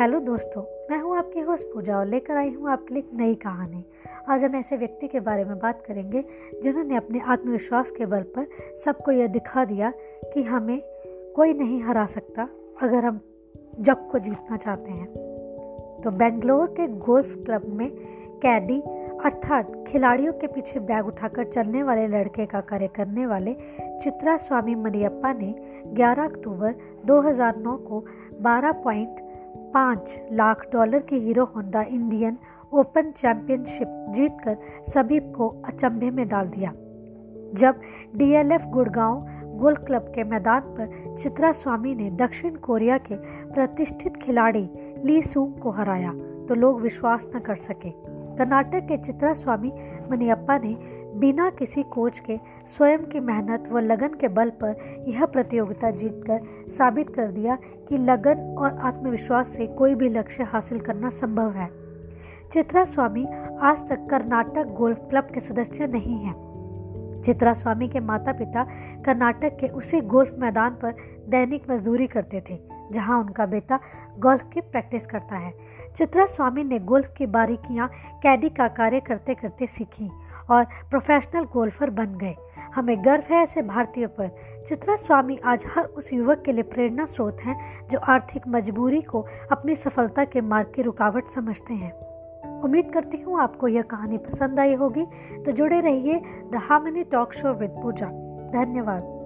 Hello दोस्तों, मैं हूँ आपकी होस्ट पूजा और लेकर आई हूँ आपके लिए एक नई कहानी। आज हम ऐसे व्यक्ति के बारे में बात करेंगे जिन्होंने अपने आत्मविश्वास के बल पर सबको यह दिखा दिया कि हमें कोई नहीं हरा सकता अगर हम जग को जीतना चाहते हैं। तो बेंगलोर के गोल्फ क्लब में कैडी अर्थात खिलाड़ियों के पीछे बैग उठाकर चलने वाले लड़के का कार्य करने वाले चित्रा स्वामी मरियप्पा ने 11 अक्टूबर 2009 को 12.5 लाख डॉलर की Hero Honda Indian open championship जीतकर सभी को अचंभे में डाल दिया। जब डीएलएफ गुड़गांव गोल्फ क्लब के मैदान पर चित्रा स्वामी ने दक्षिण कोरिया के प्रतिष्ठित खिलाड़ी ली सूंग को हराया तो लोग विश्वास न कर सके। कर्नाटक के चित्रा स्वामी मनियप्पा ने बिना किसी कोच के स्वयं की मेहनत व लगन के बल पर यह प्रतियोगिता जीतकर साबित कर दिया कि लगन और आत्मविश्वास से कोई भी लक्ष्य हासिल करना संभव है। चित्रा स्वामी आज तक कर्नाटक गोल्फ क्लब के सदस्य नहीं हैं। चित्रा स्वामी के माता पिता कर्नाटक के उसी गोल्फ मैदान पर दैनिक मजदूरी करते थे। जहाँ उनका बेटा गोल्फ की प्रैक्टिस करता है। चित्रा स्वामी ने गोल्फ की बारीकियाँ कैदी का कार्य करते करते सीखी और प्रोफेशनल गोल्फर बन गए। हमें गर्व है ऐसे भारतीयों पर। चित्रा स्वामी आज हर उस युवक के लिए प्रेरणा स्रोत हैं जो आर्थिक मजबूरी को अपनी सफलता के मार्ग की रुकावट समझते हैं। उम्मीद करती हूँ आपको यह कहानी पसंद आई होगी। तो जुड़े रहिए the Hamini talk show with Pooja. धन्यवाद।